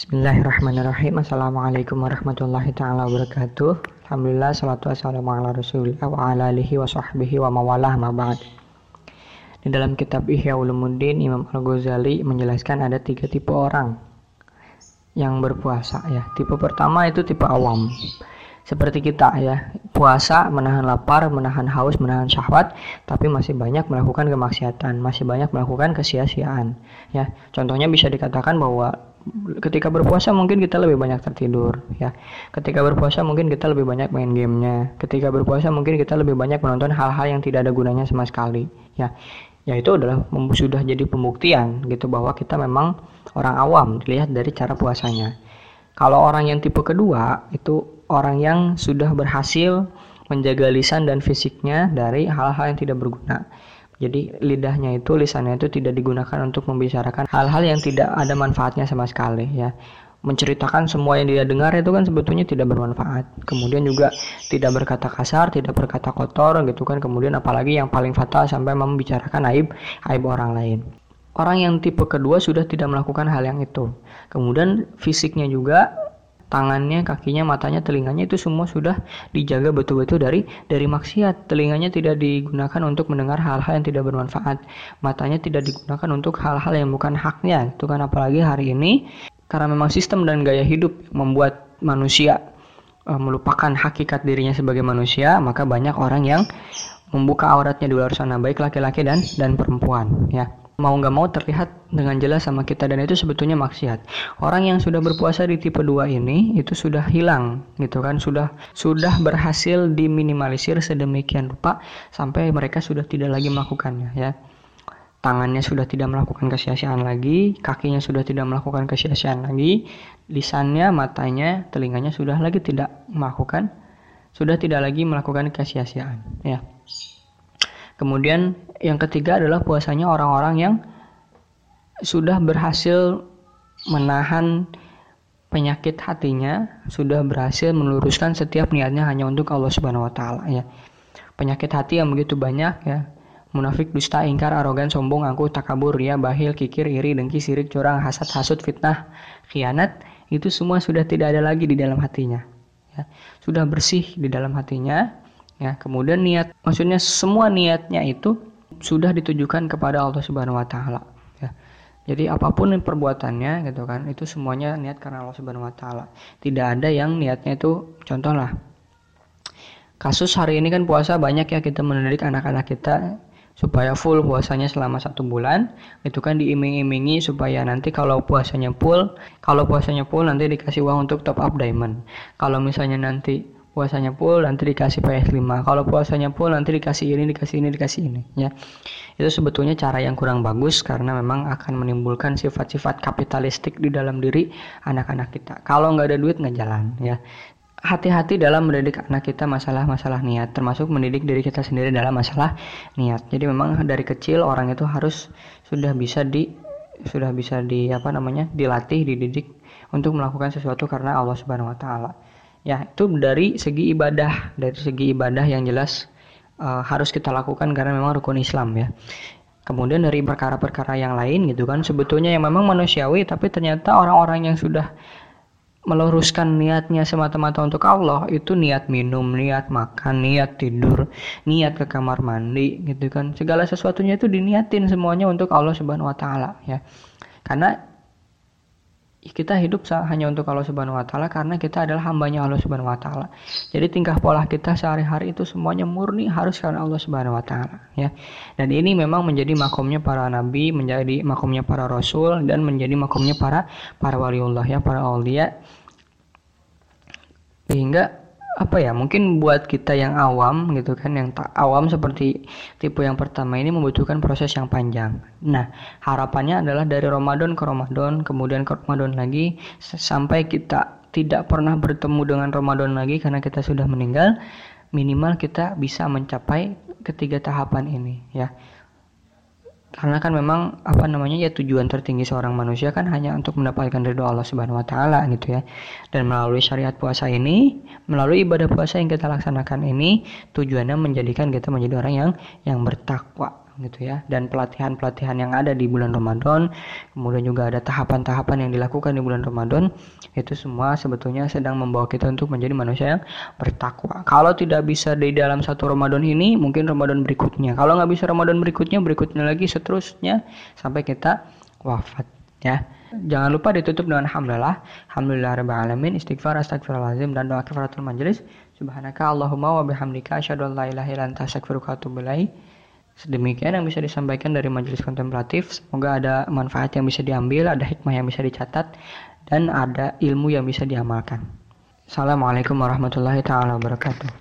Bismillahirrahmanirrahim. Assalamualaikum warahmatullahi ta'ala wabarakatuh. Alhamdulillah salatu wassalamu ala rasulillah wa ala alihi wa sahbihi wa mawalah ma ba'd. Di dalam kitab Ihya Ulumuddin Imam Al-Ghazali menjelaskan ada tiga tipe orang yang berpuasa ya. Tipe pertama itu tipe awam. Seperti kita ya. Puasa menahan lapar menahan haus menahan syahwat tapi masih banyak melakukan kemaksiatan masih banyak melakukan kesia-siaan ya. Contohnya bisa dikatakan bahwa ketika berpuasa mungkin kita lebih banyak tertidur ya. Ketika berpuasa mungkin kita lebih banyak main gamenya. Ketika berpuasa mungkin kita lebih banyak menonton hal-hal yang tidak ada gunanya sama sekali ya. Ya itu adalah sudah jadi pembuktian gitu bahwa kita memang orang awam dilihat dari cara puasanya. Kalau orang yang tipe kedua itu orang yang sudah berhasil menjaga lisan dan fisiknya dari hal-hal yang tidak berguna. Jadi lidahnya itu, lisannya itu tidak digunakan untuk membicarakan hal-hal yang tidak ada manfaatnya sama sekali ya. Menceritakan semua yang dia dengar itu kan sebetulnya tidak bermanfaat. Kemudian juga tidak berkata kasar, tidak berkata kotor gitu kan. Kemudian apalagi yang paling fatal sampai membicarakan aib aib orang lain. Orang yang tipe kedua sudah tidak melakukan hal yang itu. Kemudian fisiknya juga tangannya, kakinya, matanya, telinganya itu semua sudah dijaga betul-betul dari dari maksiat. Telinganya tidak digunakan untuk mendengar hal-hal yang tidak bermanfaat. Matanya tidak digunakan untuk hal-hal yang bukan haknya. Itu kan apalagi hari ini karena memang sistem dan gaya hidup membuat manusia uh, melupakan hakikat dirinya sebagai manusia, maka banyak orang yang membuka auratnya di luar sana, baik laki-laki dan dan perempuan, ya mau nggak mau terlihat dengan jelas sama kita dan itu sebetulnya maksiat. Orang yang sudah berpuasa di tipe 2 ini itu sudah hilang gitu kan, sudah sudah berhasil diminimalisir sedemikian rupa sampai mereka sudah tidak lagi melakukannya ya. Tangannya sudah tidak melakukan kesia-siaan lagi, kakinya sudah tidak melakukan kesia-siaan lagi, lisannya, matanya, telinganya sudah lagi tidak melakukan sudah tidak lagi melakukan kesia-siaan ya. Kemudian yang ketiga adalah puasanya orang-orang yang sudah berhasil menahan penyakit hatinya, sudah berhasil meluruskan setiap niatnya hanya untuk Allah Subhanahu wa taala ya. Penyakit hati yang begitu banyak ya. Munafik, dusta, ingkar, arogan, sombong, angkuh, takabur, ya, bahil, kikir, iri, dengki, sirik, curang, hasad, hasut, fitnah, khianat, itu semua sudah tidak ada lagi di dalam hatinya. Ya. Sudah bersih di dalam hatinya, ya kemudian niat maksudnya semua niatnya itu sudah ditujukan kepada Allah Subhanahu wa taala ya. Jadi apa pun perbuatannya gitu kan itu semuanya niat karena Allah Subhanahu wa taala. Tidak ada yang niatnya itu contoh lah kasus hari ini kan puasa banyak ya kita mendidik anak-anak kita supaya full puasanya selama satu bulan itu kan diiming-imingi supaya nanti kalau puasanya full kalau puasanya full nanti dikasih uang untuk top up diamond. Kalau misalnya nanti puasanya full nanti dikasih PS5 kalau puasanya full nanti dikasih ini dikasih ini dikasih ini ya. Itu sebetulnya cara yang kurang bagus karena memang akan menimbulkan sifat-sifat kapitalistik di dalam diri anak-anak kita. Kalau nggak ada duit nggak jalan ya. Hati-hati dalam mendidik anak kita masalah-masalah niat termasuk mendidik diri kita sendiri dalam masalah niat. Jadi memang dari kecil orang itu harus sudah bisa di sudah bisa di apa namanya dilatih dididik untuk melakukan sesuatu karena Allah Subhanahu wa taala ya itu dari segi ibadah dari segi ibadah yang jelas uh, harus kita lakukan karena memang rukun Islam ya kemudian dari perkara-perkara yang lain gitu kan sebetulnya yang memang manusiawi tapi ternyata orang-orang yang sudah meluruskan niatnya semata-mata untuk Allah itu niat minum, niat makan, niat tidur, niat ke kamar mandi gitu kan. Segala sesuatunya itu diniatin semuanya untuk Allah Subhanahu wa taala ya. Karena kita hidup hanya untuk Allah Subhanahu wa taala karena kita adalah hambanya Allah Subhanahu wa taala. Jadi tingkah pola kita sehari-hari itu semuanya murni harus karena Allah Subhanahu wa taala ya. Dan ini memang menjadi makomnya para nabi, menjadi makomnya para rasul dan menjadi makomnya para para waliullah ya, para aulia. Sehingga apa ya mungkin buat kita yang awam gitu kan yang tak awam seperti tipe yang pertama ini membutuhkan proses yang panjang. Nah harapannya adalah dari Ramadan ke Ramadan kemudian ke Ramadan lagi sampai kita tidak pernah bertemu dengan Ramadan lagi karena kita sudah meninggal minimal kita bisa mencapai ketiga tahapan ini ya karena kan memang apa namanya ya tujuan tertinggi seorang manusia kan hanya untuk mendapatkan ridho Allah Subhanahu wa taala gitu ya. Dan melalui syariat puasa ini, melalui ibadah puasa yang kita laksanakan ini tujuannya menjadikan kita menjadi orang yang yang bertakwa gitu ya dan pelatihan-pelatihan yang ada di bulan Ramadan kemudian juga ada tahapan-tahapan yang dilakukan di bulan Ramadan itu semua sebetulnya sedang membawa kita untuk menjadi manusia yang bertakwa kalau tidak bisa di dalam satu Ramadan ini mungkin Ramadan berikutnya kalau nggak bisa Ramadan berikutnya berikutnya lagi seterusnya sampai kita wafat ya Jangan lupa ditutup dengan hamdalah. Alhamdulillah rabbil alamin. Istighfar astagfirullahalazim dan doa kafaratul majelis. Subhanaka Allahumma wa bihamdika asyhadu an la ilaha illa anta astaghfiruka wa atubu ilaik. Sedemikian yang bisa disampaikan dari majelis kontemplatif. Semoga ada manfaat yang bisa diambil, ada hikmah yang bisa dicatat, dan ada ilmu yang bisa diamalkan. Assalamualaikum warahmatullahi taala wabarakatuh.